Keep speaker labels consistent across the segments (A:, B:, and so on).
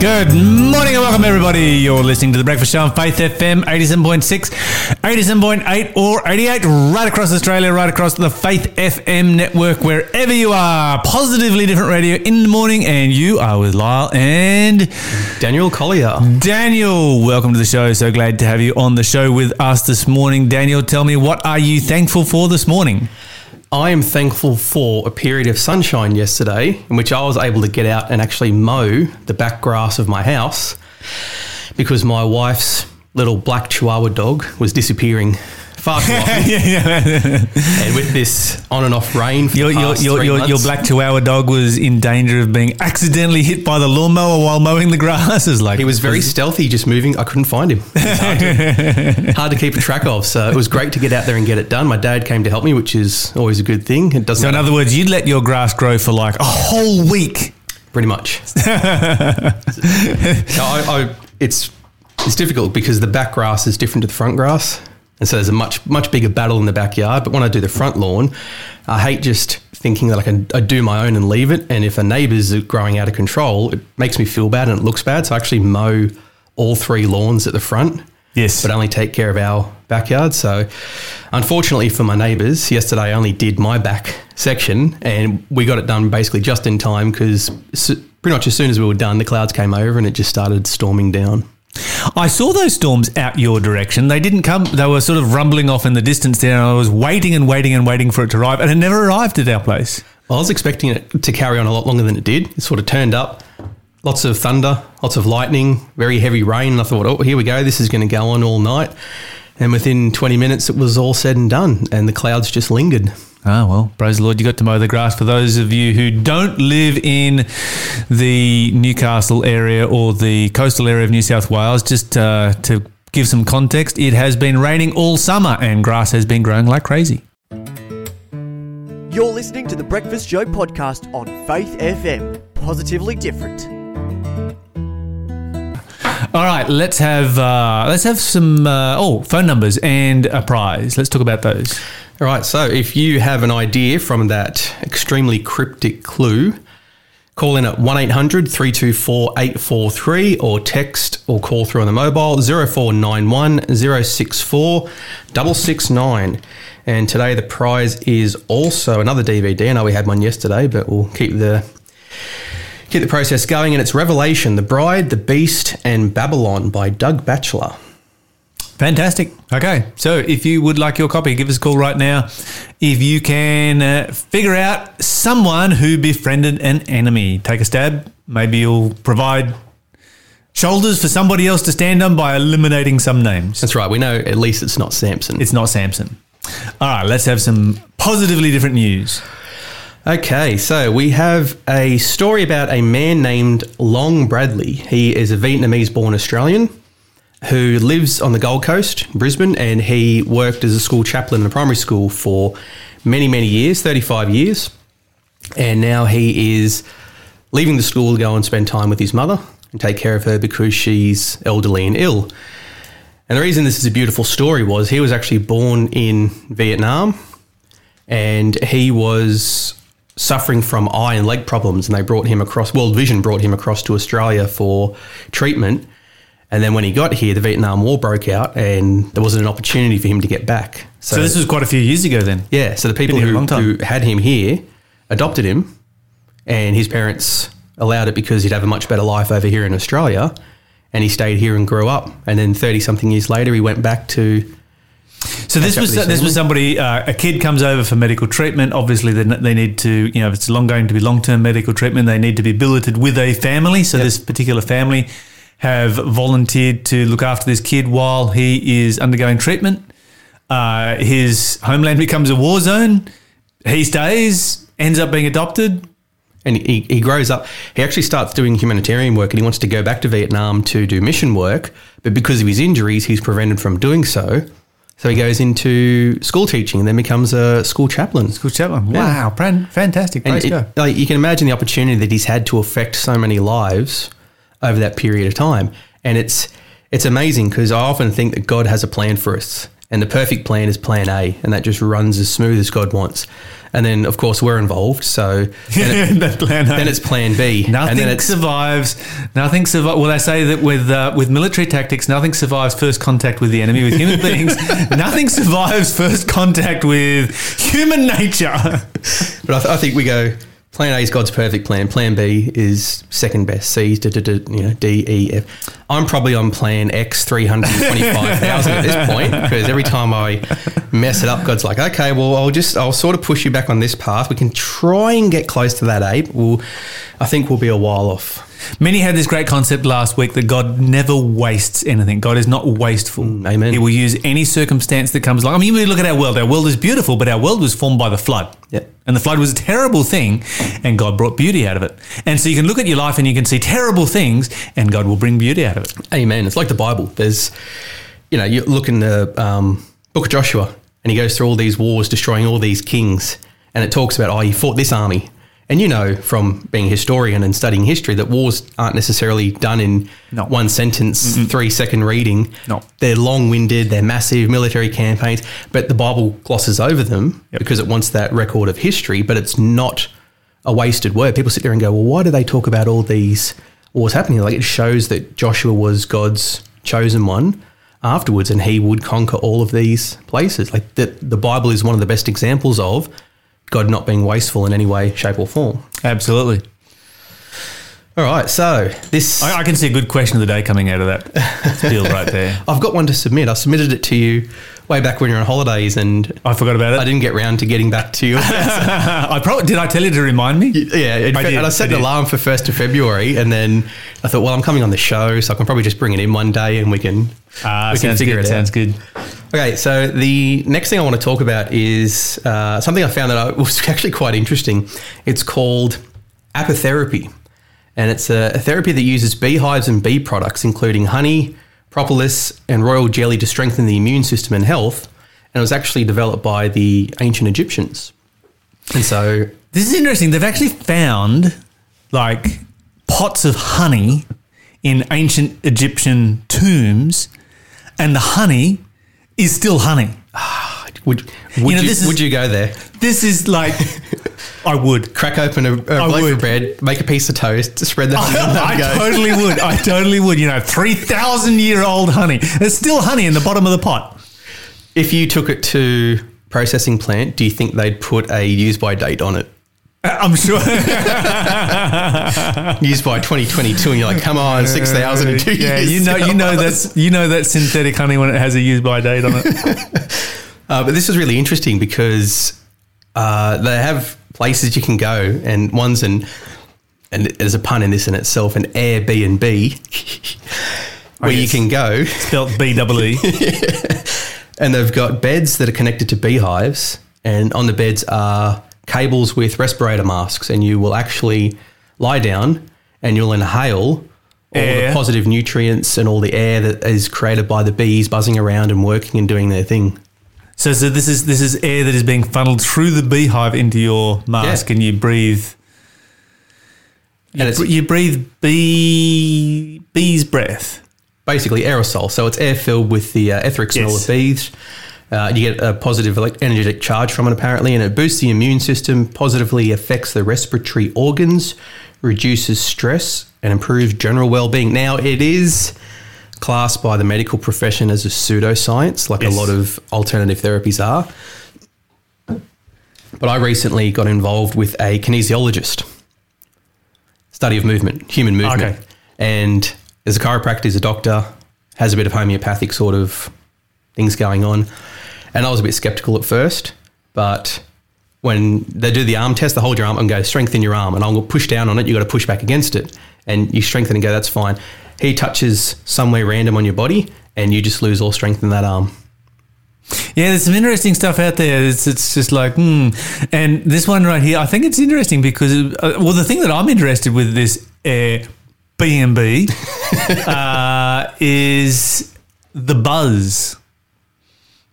A: Good morning and welcome everybody. You're listening to the Breakfast Show on Faith FM 87.6, 87.8 or 88 right across Australia, right across the Faith FM network, wherever you are. Positively different radio in the morning and you are with Lyle and
B: Daniel Collier.
A: Daniel. Welcome to the show. So glad to have you on the show with us this morning. Daniel, tell me what are you thankful for this morning?
B: I am thankful for a period of sunshine yesterday in which I was able to get out and actually mow the back grass of my house because my wife's little black chihuahua dog was disappearing far too often. and with this on and off rain for
A: Your,
B: the
A: your,
B: past
A: your,
B: three
A: your, your
B: months,
A: black chihuahua dog was in danger of being accidentally hit by the lawnmower while mowing the grass. Is like
B: he was very stealthy, just moving. I couldn't find him. It was hard, to, hard to keep track of. So it was great to get out there and get it done. My dad came to help me, which is always a good thing. It doesn't
A: So in other words, you'd let your grass grow for like a whole week.
B: pretty much. So I, I, it's it's difficult because the back grass is different to the front grass, and so there's a much much bigger battle in the backyard. But when I do the front lawn, I hate just thinking that I can I do my own and leave it. And if a neighbour's growing out of control, it makes me feel bad and it looks bad. So I actually mow all three lawns at the front
A: Yes.
B: but only take care of our backyard. So, unfortunately for my neighbours, yesterday I only did my back section, and we got it done basically just in time because pretty much as soon as we were done, the clouds came over and it just started storming down.
A: I saw those storms out your direction. They didn't come. They were sort of rumbling off in the distance there, and I was waiting and waiting and waiting for it to arrive, and it never arrived at our place.
B: I was expecting it to carry on a lot longer than it did. It sort of turned up, lots of thunder, lots of lightning, very heavy rain. And I thought, oh, here we go. This is going to go on all night. And within 20 minutes, it was all said and done, and the clouds just lingered.
A: Ah, well, praise the Lord, you got to mow the grass. For those of you who don't live in the Newcastle area or the coastal area of New South Wales, just uh, to give some context, it has been raining all summer and grass has been growing like crazy.
C: You're listening to the Breakfast Show podcast on Faith FM. Positively different.
A: All right, let's have uh, let's have some uh, oh phone numbers and a prize. Let's talk about those.
B: All right, so if you have an idea from that extremely cryptic clue, call in at 1800 324 843 or text or call through on the mobile 0491 064 669. And today the prize is also another DVD. I know we had one yesterday, but we'll keep the keep the process going. And it's Revelation, The Bride, the Beast, and Babylon by Doug Batchelor.
A: Fantastic. Okay, so if you would like your copy, give us a call right now. If you can uh, figure out someone who befriended an enemy, take a stab. Maybe you'll provide shoulders for somebody else to stand on by eliminating some names.
B: That's right. We know at least it's not Samson.
A: It's not Samson. All right, let's have some positively different news.
B: Okay, so we have a story about a man named Long Bradley. He is a Vietnamese born Australian who lives on the Gold Coast, Brisbane, and he worked as a school chaplain in a primary school for many, many years 35 years. And now he is leaving the school to go and spend time with his mother and take care of her because she's elderly and ill. And the reason this is a beautiful story was he was actually born in Vietnam and he was suffering from eye and leg problems and they brought him across World Vision brought him across to Australia for treatment. And then when he got here the Vietnam War broke out and there wasn't an opportunity for him to get back.
A: So, this was quite a few years ago then.
B: yeah so the people
A: Been here a
B: who, who had him here adopted him and his parents allowed it because he'd have a much better life over here in Australia and he stayed here and grew up. And then 30 something years later he went back to
A: So this was this was somebody. Uh, a kid comes over for medical treatment. Obviously, they, they need to you know if it's long going to be long term medical treatment. They need to be billeted with a family. So this particular family have volunteered to look after this kid while he is undergoing treatment. Uh, his homeland becomes a war zone. He stays, ends up being adopted.
B: and he, he grows up. He actually starts doing humanitarian work and he wants to go back to Vietnam to do mission work. But because of his injuries, he's prevented from doing so. So he goes into school teaching and then becomes a school chaplain.
A: School chaplain. Wow, fan- fantastic. Praise
B: it-
A: go.
B: like, you can imagine the opportunity that he's had to affect so many lives over that period of time. And it's it's amazing because I often think that God has a plan for us. and the perfect plan is plan A, and that just runs as smooth as God wants. And then, of course, we're involved, so then, it- then it's plan B,
A: Nothing
B: and then it's
A: survives. Nothing survives. Well, they say that with uh, with military tactics, nothing survives first contact with the enemy. With human beings, nothing survives first contact with human nature.
B: But I, th- I think we go. Plan A is God's perfect plan. Plan B is second best. C is you know D E F. I'm probably on plan X three hundred twenty five thousand at this point because every time I mess it up, God's like, okay, well, I'll just I'll sort of push you back on this path. We can try and get close to that A. But we'll, I think we'll be a while off.
A: Many had this great concept last week that God never wastes anything. God is not wasteful.
B: amen.
A: He will use any circumstance that comes along. I mean, we look at our world. Our world is beautiful, but our world was formed by the flood.
B: Yeah.
A: And the flood was a terrible thing, and God brought beauty out of it. And so you can look at your life and you can see terrible things, and God will bring beauty out of it.
B: Amen. It's like the Bible. There's, you know, you look in the um, book of Joshua, and he goes through all these wars, destroying all these kings, and it talks about, oh, he fought this army. And you know from being a historian and studying history that wars aren't necessarily done in
A: No.
B: one sentence, three second reading.
A: No.
B: They're long winded, they're massive military campaigns, but the Bible glosses over them because it wants that record of history, but it's not a wasted word. People sit there and go, well, why do they talk about all these wars happening? Like it shows that Joshua was God's chosen one afterwards and he would conquer all of these places. Like the, the Bible is one of the best examples of God not being wasteful in any way, shape, or form.
A: Absolutely.
B: All right, so this.
A: I, I can see a good question of the day coming out of that deal right there.
B: I've got one to submit. I submitted it to you way back when you're on holidays, and
A: I forgot about it.
B: I didn't get round to getting back to you.
A: I probably did. I tell you to remind me.
B: yeah, in
A: I did,
B: and I set
A: I
B: an alarm for first of February, and then I thought, well, I'm coming on the show, so I can probably just bring it in one day, and we can
A: Ah,
B: we can
A: sounds
B: figure
A: good.
B: it
A: Sounds
B: out.
A: good.
B: Okay, so the next thing I want to talk about is uh, something I found that I, was actually quite interesting. It's called apitherapy, and it's a, a therapy that uses beehives and bee products, including honey, propolis, and royal jelly to strengthen the immune system and health. And it was actually developed by the ancient Egyptians. And so,
A: This is interesting. They've actually found like pots of honey in ancient Egyptian tombs, and the honey is still honey.
B: Ah, would would you,
A: know, this is-
B: would you go there?
A: This is like, I would.
B: Crack open a, a loaf
A: would.
B: of bread, make a piece of toast, spread the honey on
A: I totally would. I totally would. You know, 3,000 year old honey. There's still honey in the bottom of the pot.
B: If you took it to processing plant, do you think they'd put a use by date on it?
A: Uh, I'm sure.
B: Used by 2022, and you're like, come on, 6,000 in two
A: yeah,
B: years.
A: you know, you know that's you know that synthetic honey when it has a use by date on it.
B: Uh, but this is really interesting because uh, they have places you can go, and one's an and there's a pun in this in itself, an Airbnb, where you can go,
A: Spelt B double E.
B: and they've got beds that are connected to beehives, and on the beds are cables with respirator masks, and you will actually lie down and you'll inhale all
A: Air.
B: the positive nutrients and all the air that is created by the bees buzzing around and working and doing their thing.
A: So, so this is this is air that is being funneled through the beehive into your mask,
B: Yeah.
A: and you breathe. You,
B: And it's-
A: br- you breathe bee bee's breath.
B: basically aerosol. So it's air filled with the uh, etheric smell
A: Yes.
B: of bees. Uh, you get a positive energetic charge from it, apparently, and it boosts the immune system, positively affects the respiratory organs, reduces stress, and improves general well being. Now, it is classed by the medical profession as a pseudoscience, like
A: Yes.
B: a lot of alternative therapies are. But I recently got involved with a kinesiologist, study of movement, human movement.
A: Okay.
B: And as a chiropractor, he's a doctor, has a bit of homeopathic sort of things going on. And I was a bit skeptical at first, but when they do the arm test, they hold your arm and go, strengthen your arm. And I'll push down on it, You've got to push back against it. And you strengthen and go, that's fine. He touches somewhere random on your body, and you just lose all strength in that arm.
A: Yeah, there's some interesting stuff out there. It's, it's just like, hmm. And this one right here, I think it's interesting because, uh, well, the thing that I'm interested with this uh, uh, is the buzz.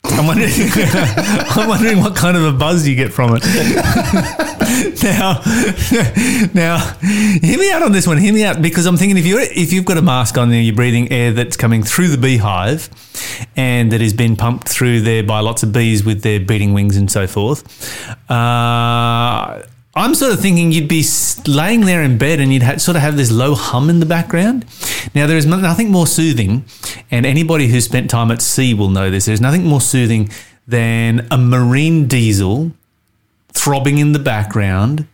A: I'm wondering, I'm wondering what kind of a buzz you get from it. now, now, hear me out on this one. Hear me out because I'm thinking if you if you've got a mask on, and you're breathing air that's coming through the beehive, and that has been pumped through there by lots of bees with their beating wings and so forth. Uh, I'm sort of thinking you'd be laying there in bed and you'd ha- sort of have this low hum in the background. Now, there is nothing more soothing, and anybody who's spent time at sea will know this. There's nothing more soothing than a marine diesel throbbing in the background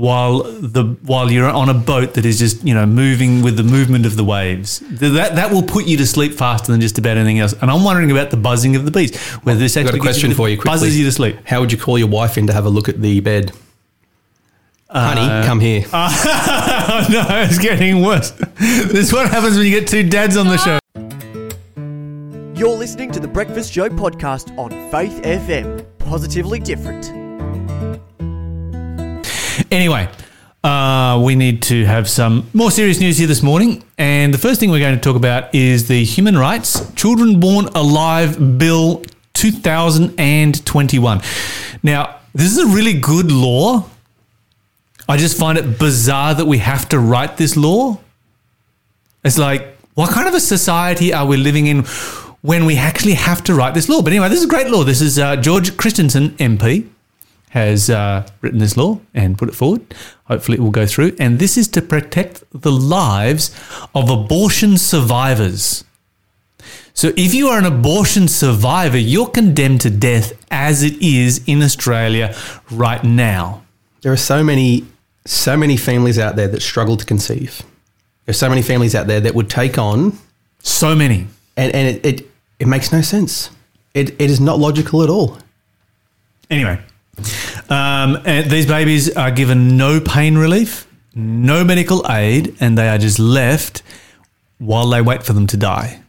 A: while the while you're on a boat that is just you know moving with the movement of the waves. That that will put you to sleep faster than just about anything else. And I'm wondering about the buzzing of the bees. Whether this
B: I've got a question
A: gets
B: for you quickly.
A: buzzes you to sleep.
B: How would you call your wife in to have a look at the bed? Honey, uh, come here.
A: oh no, it's getting worse. this is what happens when you get two dads on the show.
C: You're listening to the Breakfast Show podcast on Faith FM. Positively different.
A: Anyway, uh, we need to have some more serious news here this morning. And the first thing we're going to talk about is the Human Rights Children Born Alive Bill 2021. Now, this is a really good law. I just find it bizarre that we have to write this law. It's like, what kind of a society are we living in when we actually have to write this law? But anyway, this is a great law. This is uh, George Christensen, MP has uh, written this law and put it forward. Hopefully, it will go through. And this is to protect the lives of abortion survivors. So, if you are an abortion survivor, you're condemned to death as it is in Australia right now.
B: There are so many, so many families out there that struggle to conceive. There's so many families out there that would take on,
A: So many.
B: and, and it, it, it makes no sense. It, it is not logical at all.
A: Anyway, um, and these babies are given no pain relief, no medical aid, and they are just left while they wait for them to die.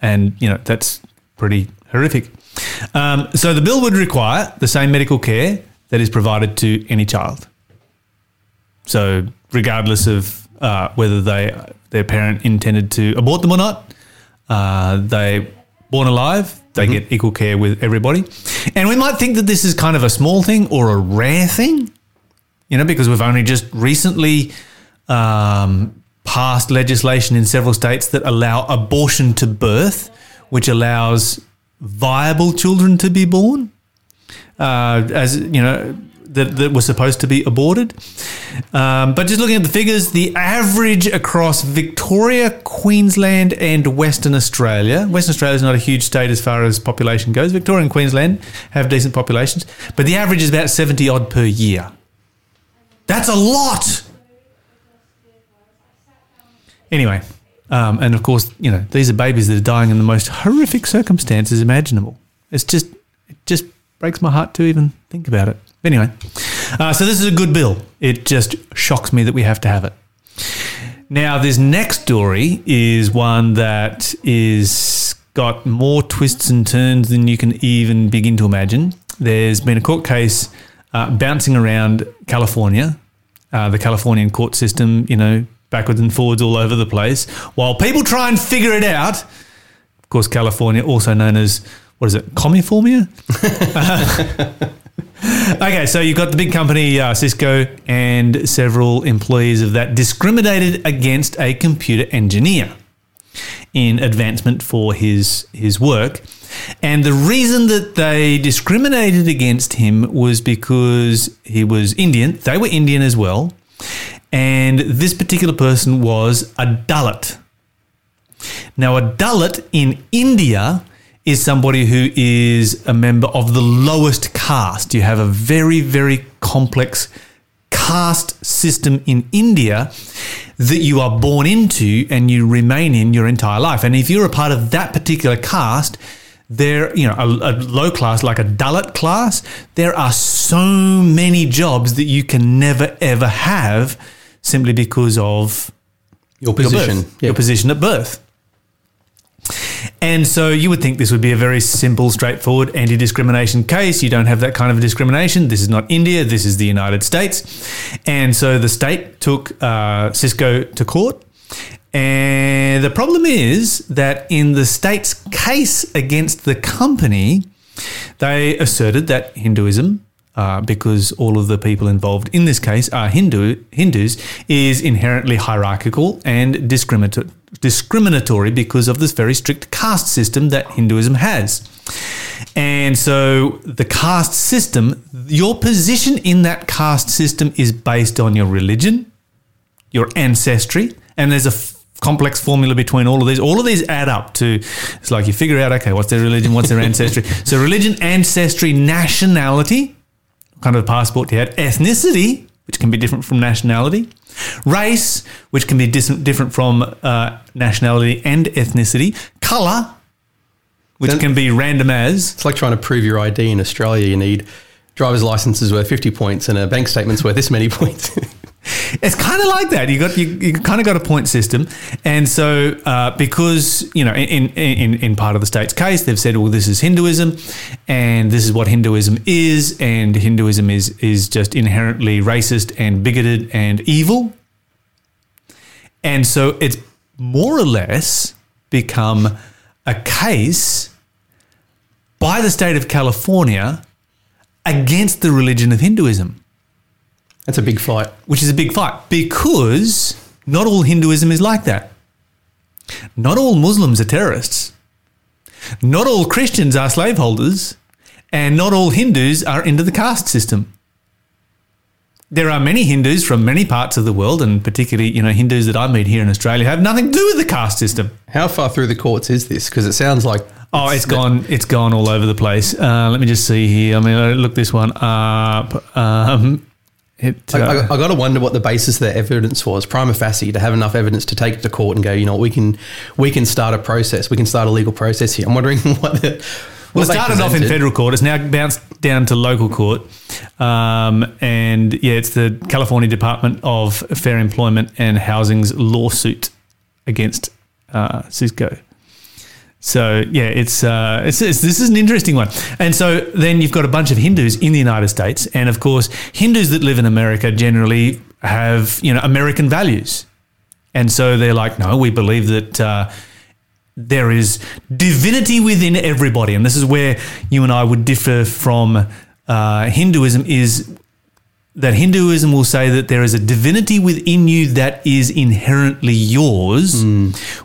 A: And, you know, that's pretty horrific. Um, so the bill would require the same medical care that is provided to any child. So, regardless of uh, whether they their parent intended to abort them or not, uh, they born alive, they get equal care with everybody. And we might think that this is kind of a small thing or a rare thing, you know, because we've only just recently um, passed legislation in several states that allow abortion to birth, which allows viable children to be born, uh, as you know. That, that were supposed to be aborted. Um, but just looking at the figures, the average across Victoria, Queensland, and Western Australia. Western Australia is not a huge state as far as population goes. Victoria and Queensland have decent populations, but the average is about 70 odd per year. That's a lot. Anyway, um, and of course, you know, these are babies that are dying in the most horrific circumstances imaginable. It's just, it just breaks my heart to even think about it. Anyway, uh, so this is a good bill. It just shocks me that we have to have it. Now, this next story is one that is got more twists and turns than you can even begin to imagine. There's been a court case uh, bouncing around California, uh, the Californian court system, you know, backwards and forwards all over the place, while people try and figure it out. Of course, California, also known as what is it, Comiformia? Okay, so you've got the big company uh, Cisco and several employees of that discriminated against a computer engineer in advancement for his his work. And the reason that they discriminated against him was because he was Indian. They were Indian as well. And this particular person was a Dalit. Now, a Dalit in India is somebody who is a member of the lowest caste. You have a very, very complex caste system in India that you are born into and you remain in your entire life. And if you're a part of that particular caste, there, you know, a, a low class like a Dalit class, there are so many jobs that you can never ever have simply because of
B: Your
A: your
B: position.
A: birth, your position at birth. And so you would think this would be a very simple, straightforward anti discrimination case. You don't have that kind of discrimination. This is not India, this is the United States. And so the state took uh, Cisco to court. And the problem is that in the state's case against the company, they asserted that Hinduism uh, because all of the people involved in this case are Hindu Hindus, is inherently hierarchical and discriminato- discriminatory because of this very strict caste system that Hinduism has. And so the caste system, your position in that caste system is based on your religion, your ancestry, and there's a f- complex formula between all of these. All of these add up to it's like you figure out okay, what's their religion, what's their ancestry. So religion, ancestry, nationality, kind of passport you had, ethnicity, which can be different from nationality, race, which can be dis- different from uh, nationality and ethnicity, color, which
B: Then-
A: can be random as.
B: It's like trying to prove your ID in Australia. You need driver's licenses worth 50 points and a bank statement's worth this many points.
A: It's kind of like that. You got you, you kind of got a point system, and so uh, because you know in, in in part of the state's case, they've said, well, this is Hinduism, and this is what Hinduism is, and Hinduism is is just inherently racist and bigoted and evil, and so it's more or less become a case by the state of California against the religion of Hinduism
B: That's a big fight.
A: which is a big fight because not all Hinduism is like that. Not all Muslims are terrorists. Not all Christians are slaveholders. And not all Hindus are into the caste system. There are many Hindus from many parts of the world, and particularly, you know, Hindus that I meet here in Australia have nothing to do with the caste system.
B: How far through the courts is this? Because it sounds like
A: Oh, it's gone. It's gone all over the place. Uh, let me just see here. I mean, look this one up. Um, it,
B: I,
A: uh,
B: I, I got to wonder what the basis of the evidence was, prima facie, to have enough evidence to take it to court and go, you know, we can we can start a process, we can start a legal process here. I'm wondering what the
A: Well, it
B: they
A: started off in federal court. It's now bounced down to local court. Um, and yeah, it's the California Department of Fair Employment and Housing's lawsuit against uh, Cisco. So yeah, it's, uh, it's, it's this is an interesting one. And so then you've got a bunch of Hindus in the United States, and of course, Hindus that live in America generally have you know American values, and so they're like, no, we believe that. Uh, there is divinity within everybody, and this is where you and I would differ from uh, Hinduism. Is that Hinduism will say that there is a divinity within you that is inherently yours,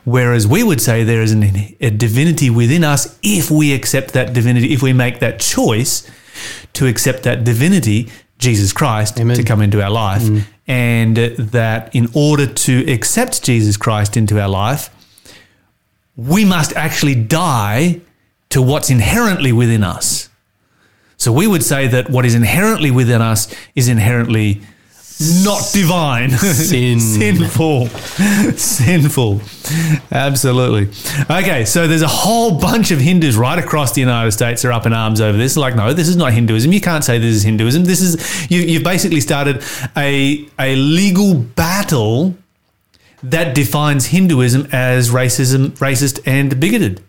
A: whereas we would say there is an, a divinity within us if we accept that divinity, if we make that choice to accept that divinity, Jesus Christ,
B: Amen.
A: to come into our life, mm. and that in order to accept Jesus Christ into our life, we must actually die to what's inherently within us. So we would say that what is inherently within us is inherently not divine,
B: Sin.
A: sinful, sinful. Absolutely. Okay, so there's a whole bunch of Hindus right across the United States are up in arms over this. Like, no, this is not Hinduism. You can't say this is Hinduism. This is you, you've basically started a a legal battle that defines Hinduism as racism, racist, and bigoted.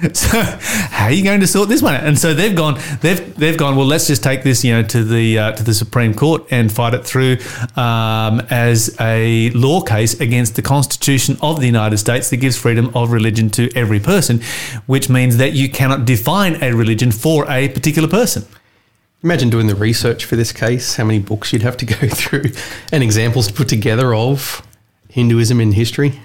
A: So how are you going to sort this one out? And so they've gone, they've they've gone. Well, let's just take this, you know, to the uh, to the Supreme Court and fight it through um, as a law case against the Constitution of the United States that gives freedom of religion to every person, which means that you cannot define a religion for a particular person.
B: Imagine doing the research for this case, how many books you'd have to go through and examples to put together of Hinduism in history.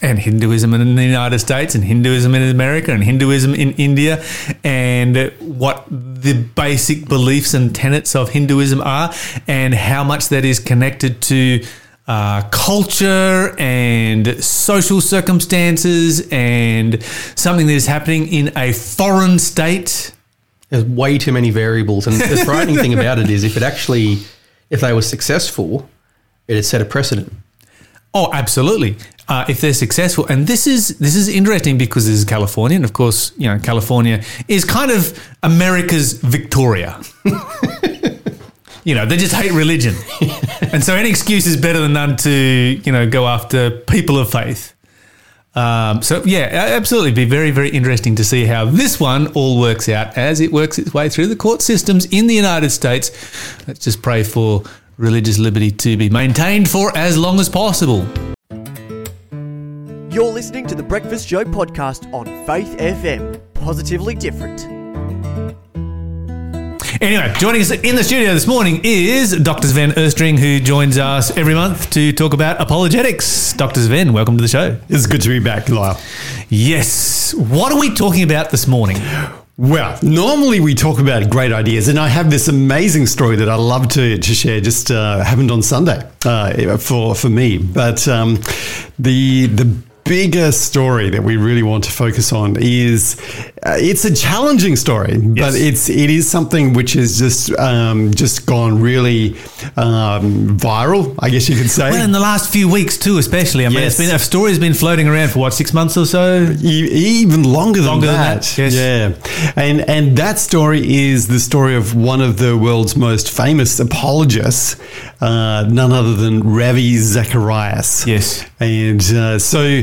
A: And Hinduism in the United States, and Hinduism in America, and Hinduism in India, and what the basic beliefs and tenets of Hinduism are, and how much that is connected to uh, culture and social circumstances, and something that is happening in a foreign state.
B: There's way too many variables. And the frightening thing about it is if it actually, if they were successful, it had set a precedent.
A: Oh, absolutely. Uh, if they're successful, and this is this is interesting because this is California, and of course, you know, California is kind of America's Victoria. you know, they just hate religion, and so any excuse is better than none to you know go after people of faith. Um, so yeah, absolutely, be very very interesting to see how this one all works out as it works its way through the court systems in the United States. Let's just pray for religious liberty to be maintained for as long as possible.
C: You're listening to the Breakfast Show podcast on Faith FM. Positively different.
A: Anyway, joining us in the studio this morning is Dr. Sven Östring, who joins us every month to talk about apologetics. Dr. Sven, welcome to the show.
D: It's good to be back, Lyle.
A: Yes. What are we talking about this morning?
D: Well, normally we talk about great ideas, and I have this amazing story that I love to, to share. Just uh, happened on Sunday uh, for for me, but um, the the bigger story that we really want to focus on is uh, it's a challenging story, but it's it is something which has just um, just gone really um, viral, I guess you could say.
A: Well, in the last few weeks too, especially. I mean,
D: Yes.
A: it's been a story's been floating around for what six months or so.
D: E- even longer than
A: Longer than
D: that.
A: that, yes.
D: Yeah, and and that story is the story of one of the world's most famous apologists, uh, none other than Ravi Zacharias.
A: Yes.
D: And uh, so,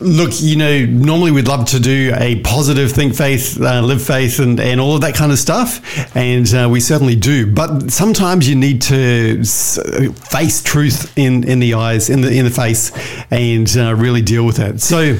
D: look, you know, normally we'd love to do a positive think faith, uh, live faith, and, and all of that kind of stuff. And uh, we certainly do. But sometimes you need to face truth in, in the eyes, in the in the face, and uh, really deal with it. So,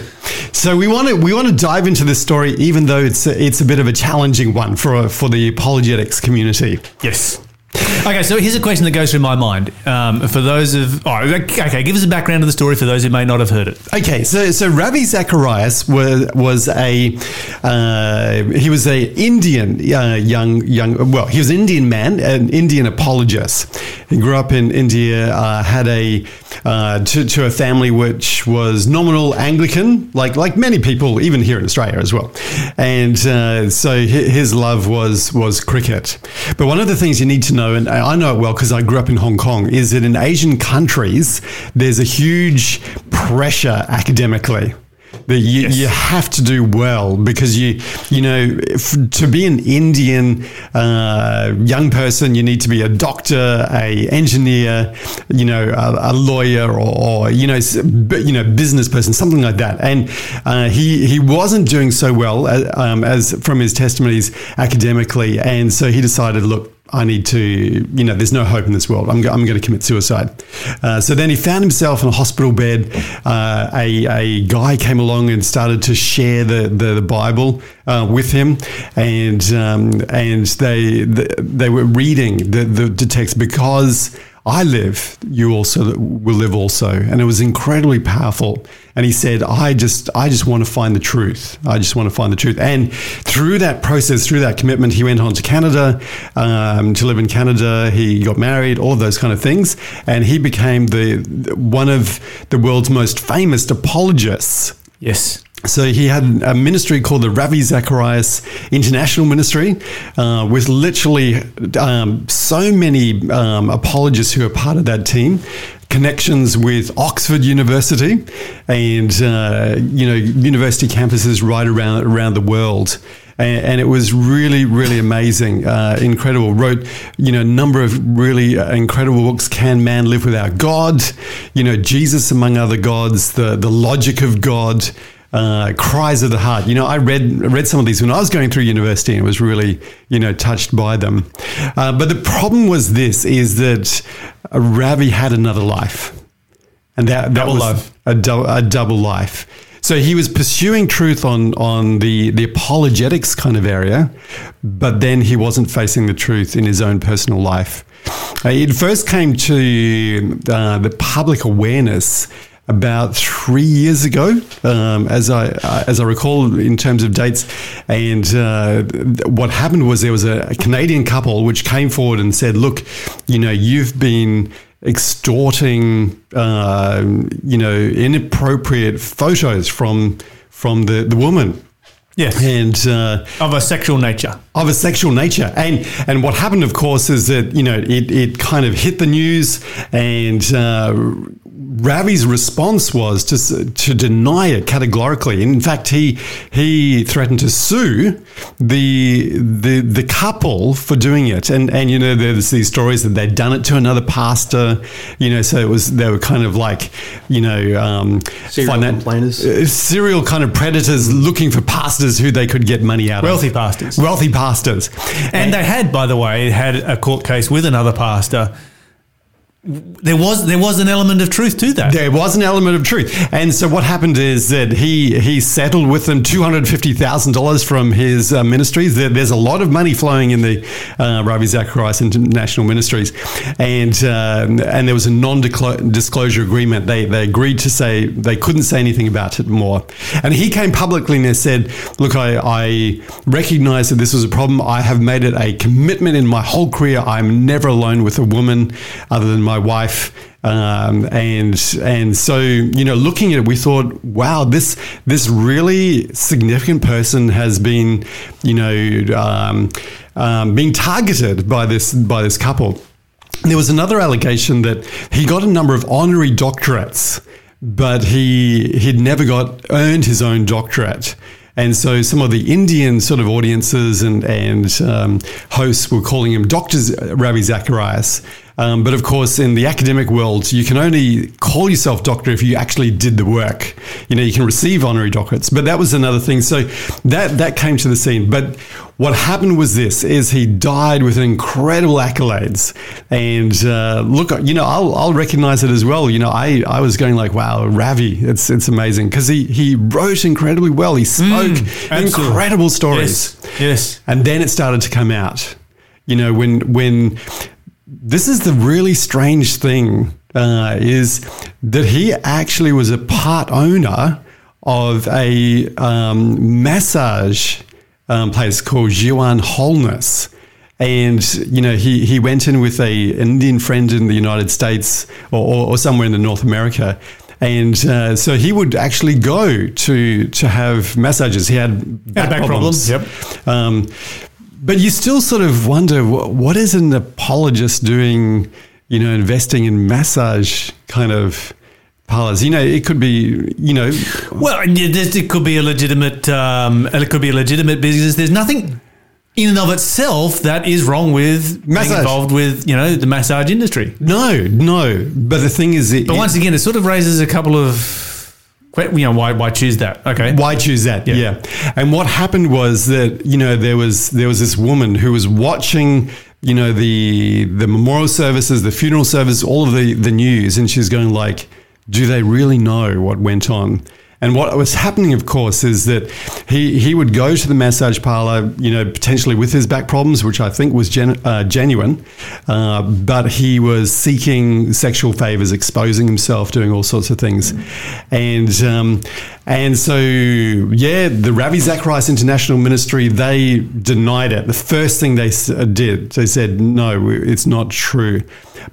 D: so we want to we want to dive into this story, even though it's a, it's a bit of a challenging one for for the apologetics community.
A: Yes. Okay, so here's a question that goes through my mind. Um, for those of, oh, okay, give us a background of the story for those who may not have heard it.
D: Okay, so so Ravi Zacharias was was a uh, he was a Indian uh, young young well he was an Indian man an Indian apologist. He grew up in India, uh, had a uh, to, to a family which was nominal Anglican, like like many people even here in Australia as well. And uh, so his love was was cricket. But one of the things you need to know, and I know it well because I grew up in Hong Kong, is that in Asian countries there's a huge pressure academically that you, you have to do well because you you know if, to be an Indian uh, young person you need to be a doctor a engineer you know a, a lawyer or, or you know you know business person something like that. And uh, he he wasn't doing so well as, um, as from his testimonies academically. And so he decided look I need to, you know, there's no hope in this world. I'm, I'm going to commit suicide. Uh, so then he found himself in a hospital bed. Uh, a, a guy came along and started to share the, the, the Bible uh, with him, and um, and they they were reading the, the text because I live, you also will live also. And it was incredibly powerful. And he said, I just, I just want to find the truth. I just want to find the truth. And through that process, through that commitment, he went on to Canada, um, to live in Canada. He got married, all those kind of things. And he became the, one of the world's most famous apologists
A: Yes.
D: So he had a ministry called the Ravi Zacharias International Ministry, uh, with literally um, so many um, apologists who are part of that team. Connections with Oxford University, and uh, you know university campuses right around around the world, and, and it was really really amazing, uh, incredible. Wrote you know a number of really uh, incredible books. Can man live without God? You know Jesus among other gods, the the logic of God uh, cries of the heart. You know, I read read some of these when I was going through university and was really, you know, touched by them. Uh, but the problem was this: is that Ravi had another life, and that, that
A: Double
D: was
A: life.
D: a, dou- a double life. So he was pursuing truth on on the the apologetics kind of area, but then he wasn't facing the truth in his own personal life. Uh, it first came to uh, the public awareness about three years ago, um, as I uh, as I recall in terms of dates. And uh, what happened was there was a, Canadian couple which came forward and said, "Look, you know, you've been." extorting, uh, you know, inappropriate photos from from the, the woman.
A: Yes.
D: And uh,
A: Of a sexual nature.
D: of a sexual nature. And and what happened, of course, is that you know it, it kind of hit the news, and uh, Ravi's response was to to deny it categorically. In fact, he he threatened to sue the the the couple for doing it. And and you know there's these stories that they'd done it to another pastor. You know, so it was they were kind of like you know um,
B: Serial
D: finan-
B: complainers.
D: uh, serial kind of predators looking for pastors who they could get money out
A: Wealthy
D: of.
A: Wealthy pastors.
D: Wealthy pastors.
A: And they had, by the way, had a court case with another pastor there was there was an element of truth to that.
D: There was an element of truth, and so what happened is that he he settled with them two hundred fifty thousand dollars from his uh, ministries. There, there's a lot of money flowing in the uh, Ravi Zacharias International Ministries, and uh, and there was a non-disclosure agreement. They they agreed to say they couldn't say anything about it more, and he came publicly and said, "Look, I, I recognize that this was a problem. I have made it a commitment in my whole career. I'm never alone with a woman other than my wife." Um, and and so you know, looking at it, we thought, wow, this this really significant person has been, you know, um, um, being targeted by this by this couple. There was another allegation that he got a number of honorary doctorates, but he he'd never got earned his own doctorate. And so some of the Indian sort of audiences and, and um, hosts were calling him Dr. Ravi Zacharias. Um, but of course, in the academic world, you can only call yourself doctor if you actually did the work. You know, you can receive honorary doctorates, but that was another thing. So that that came to the scene. But what happened was this: is he died with incredible accolades. And uh, look, you know, I'll, I'll recognize it as well. You know, I, I was going like, wow, Ravi, it's it's amazing because he he wrote incredibly well. He spoke
A: absolutely.
D: incredible stories.
A: Yes, yes.
D: And then it started to come out. You know, when when this is the really strange thing uh, is that he actually was a part owner of a um, massage um, place called Jivan Wholeness. And you know he, he went in with a an Indian friend in the United States or, or, or somewhere in the North America, and uh, so he would actually go to to have massages. He had back,
A: back
D: problems.
A: problems,
D: Yep. Um, but you still sort of wonder wh- what is an apologist doing, you know, investing in massage kind of parlors. You know, it could be, you know,
A: Well, it could be a legitimate. Um, it could be a legitimate business. There's nothing in and of itself that is wrong with
D: Massage.
A: being involved with you know the massage industry.
D: no, no. But the thing is, it,
A: But once again, it sort of raises a couple of. You know why? Why choose that? Okay.
D: Why choose that?
A: Yeah.
D: Yeah. And what happened was that you know there was there was this woman who was watching you know the the memorial services, the funeral service, all of the the news, and she's going like, do they really know what went on? And what was happening, of course, is that he, he would go to the massage parlor, you know, potentially with his back problems, which I think was gen, uh, genuine, uh, but he was seeking sexual favors, exposing himself, doing all sorts of things, and um, and so yeah, the Ravi Zacharias International Ministry they denied it. The first thing they uh, did, they said no, it's not true.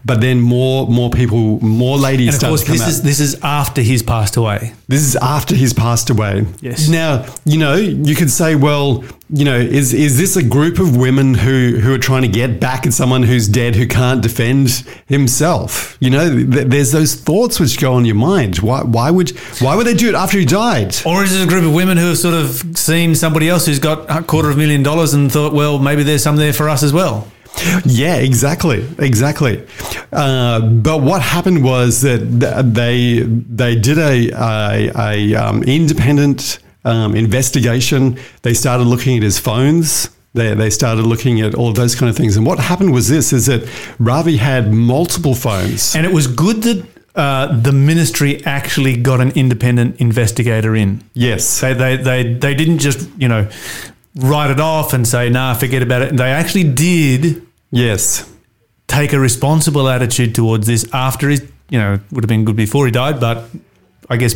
D: But then more more people, more ladies
A: And of
D: started
A: course, this
D: out.
A: is this is after he's passed away.
D: This is after he's passed away.
A: Yes.
D: Now, you know, you could say, well, you know, is is this a group of women who who are trying to get back at someone who's dead who can't defend himself? You know, th- there's those thoughts which go on your mind. Why why would why would they do it after he died?
A: Or is it a group of women who have sort of seen somebody else who's got a quarter of a million dollars and thought, well, maybe there's some there for us as well?
D: Yeah, exactly, exactly. Uh, but what happened was that they they did a a, a um, independent um, investigation. They started looking at his phones. They, they started looking at all of those kind of things. And what happened was this: is that Ravi had multiple phones.
A: And it was good that uh, the ministry actually got an independent investigator in.
D: Yes,
A: They, they, they, they didn't just, you know, write it off and say, nah, forget about it. And they actually did
D: yes,
A: take a responsible attitude towards this after his, you know, it would have been good before he died, but I guess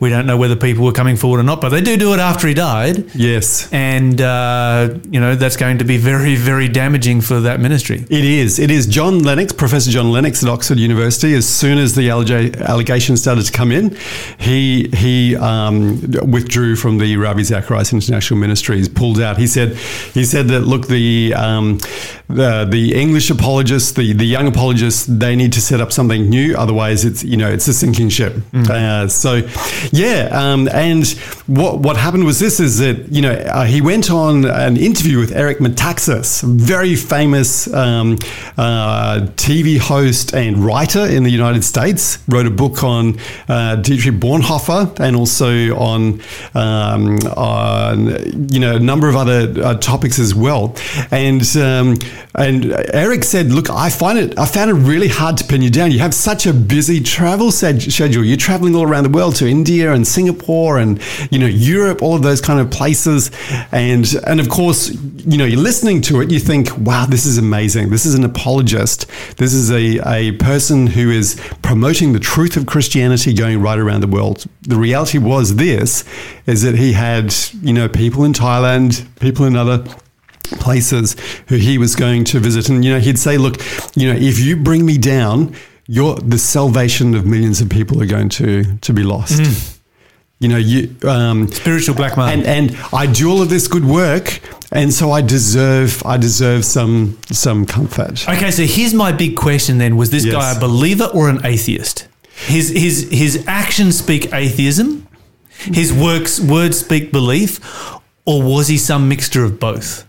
A: we don't know whether people were coming forward or not, but they do do it after he died.
D: yes.
A: And, uh, you know, that's going to be very, very damaging for that ministry.
D: It is. It is. John Lennox, Professor John Lennox at Oxford University. As soon as the allega- allegations started to come in, he he um, withdrew from the Ravi Zacharias International Ministries. Pulled out. He said he said that look the um, the the English apologists, the the young apologists, they need to set up something new. Otherwise, it's you know it's a sinking ship. Uh, so yeah, um, and what what happened was this: is that you know uh, he went on an interview with Eric Metaxas, very famous um, uh, TV host and writer in the United States. Wrote a book on uh, Dietrich Bonhoeffer and also on um, on you know a number of other uh, topics as well. And um, and Eric said, "Look, I find it I found it really hard to pin you down. You have such a busy travel schedule. You're traveling all around the world to India and Singapore and you know Europe, all of those kind of places. And and of course, you know, you're listening to it, you think, wow, this is amazing. This is an apologist. This is a, a person who is promoting the truth of Christianity going right around the world. The reality was this is that he had, you know, people in Thailand, people in other places who he was going to visit. And, you know, he'd say, look, you know, if you bring me down, your the salvation of millions of people are going to to be lost. You know, you um,
A: Spiritual blackmail.
D: and and I do all of this good work, and so I deserve I deserve some some comfort.
A: Okay, so here's my big question then: Was this
D: Yes.
A: guy a believer or an atheist? His his his actions speak atheism, his works words speak belief, or was he some mixture of both?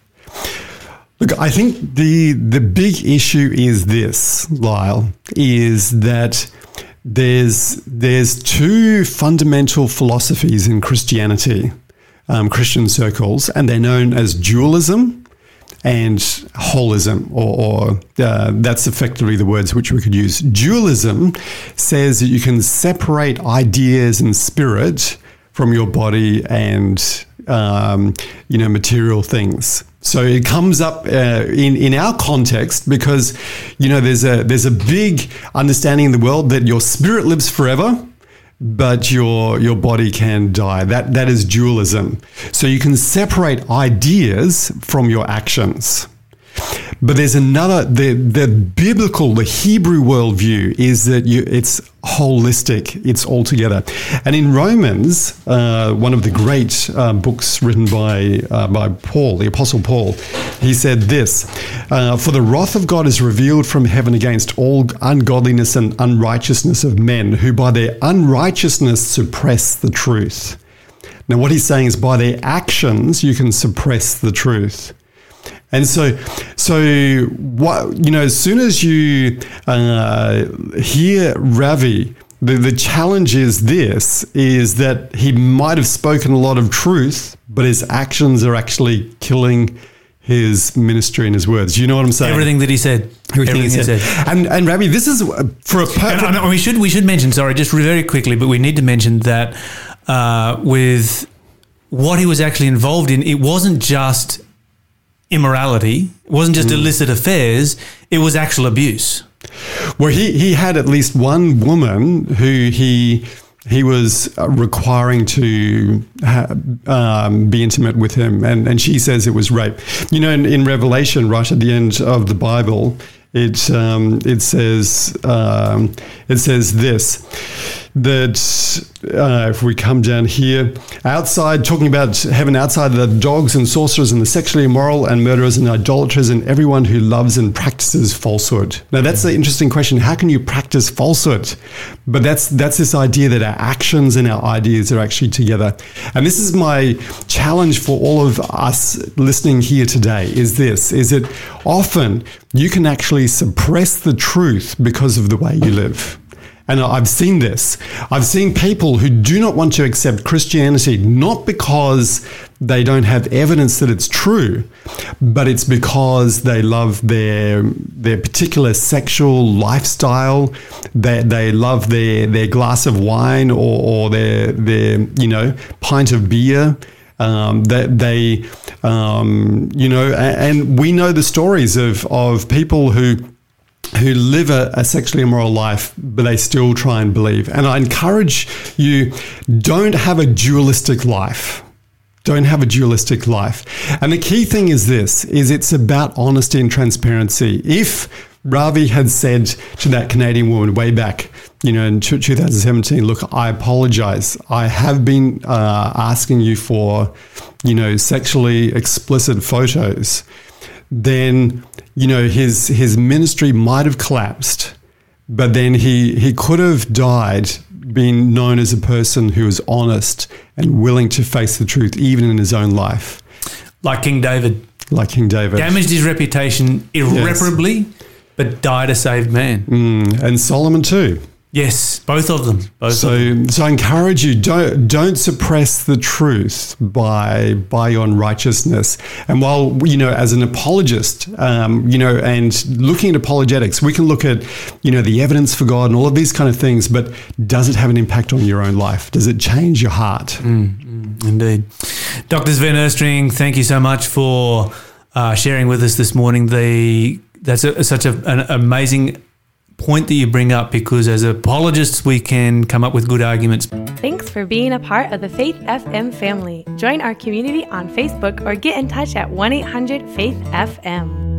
D: Look, I think the the big issue is this, Lyle, is that there's there's two fundamental philosophies in Christianity, um, Christian circles, and they're known as dualism and holism, or, or uh, that's effectively the words which we could use. Dualism says that you can separate ideas and spirit from your body and um, you know material things. So it comes up uh, in in our context because you know there's a there's a big understanding in the world that your spirit lives forever, but your your body can die. That that is dualism. So you can separate ideas from your actions. But there's another the the biblical, the Hebrew worldview is that you it's holistic, it's all together. And in Romans, uh, one of the great uh, books written by uh, by Paul, the Apostle Paul, he said this: uh, "For the wrath of God is revealed from heaven against all ungodliness and unrighteousness of men, who by their unrighteousness suppress the truth." Now, what he's saying is, by their actions, you can suppress the truth. And so, so what you know, as soon as you uh, hear Ravi, the, the challenge is this: is that he might have spoken a lot of truth, but his actions are actually killing his ministry and his words. You know what I'm saying?
A: Everything that he said.
D: Everything he said. And and Ravi, this is uh, for a
A: And, and we should we should mention. Sorry, just very quickly, but we need to mention that uh, with what he was actually involved in, it wasn't just immorality. It wasn't just illicit affairs. It was actual abuse.
D: Well, he, he had at least one woman who he he was uh, requiring to ha- um, be intimate with him, and, and she says it was rape. You know, in, in Revelation, right at the end of the Bible, it um, it says um, it says this that uh, if we come down here outside talking about heaven outside the dogs and sorcerers and the sexually immoral and murderers and idolaters and everyone who loves and practices falsehood. Now that's the interesting question. How can you practice falsehood? But that's that's this idea that our actions and our ideas are actually together. And this is my challenge for all of us listening here today is this is that often you can actually suppress the truth because of the way you live and I've seen this. I've seen people who do not want to accept Christianity, not because they don't have evidence that it's true, but it's because they love their their particular sexual lifestyle. They, they love their, their glass of wine or, or their their you know pint of beer. Um, that they, um, you know, a- and we know the stories of of people who who live a, a sexually immoral life, but they still try and believe. And I encourage you don't have a dualistic life. Don't have a dualistic life. And the key thing is this is it's about honesty and transparency. If Ravi had said to that Canadian woman way back, you know, in 2017, look, I apologize. I have been uh, asking you for, you know, sexually explicit photos then you know his his ministry might have collapsed, but then he he could have died being known as a person who was honest and willing to face the truth, even in his own life,
A: Like King David,
D: like King David.
A: damaged his reputation irreparably, but died a saved man.
D: Mm, and Solomon too.
A: Yes, both of them. Both of them.
D: So, so I encourage you don't don't suppress the truth by by your unrighteousness. And while you know, as an apologist, um, you know, and looking at apologetics, we can look at you know the evidence for God and all of these kind of things. But does it have an impact on your own life? Does it change your heart?
A: Indeed. Dr. Sven Östring, thank you so much for uh, sharing with us this morning. The That's a, such a, an amazing point that you bring up because as apologists, we can come up with good arguments.
E: Thanks for being a part of the Faith FM family. Join our community on Facebook or get in touch at 1 800 Faith FM.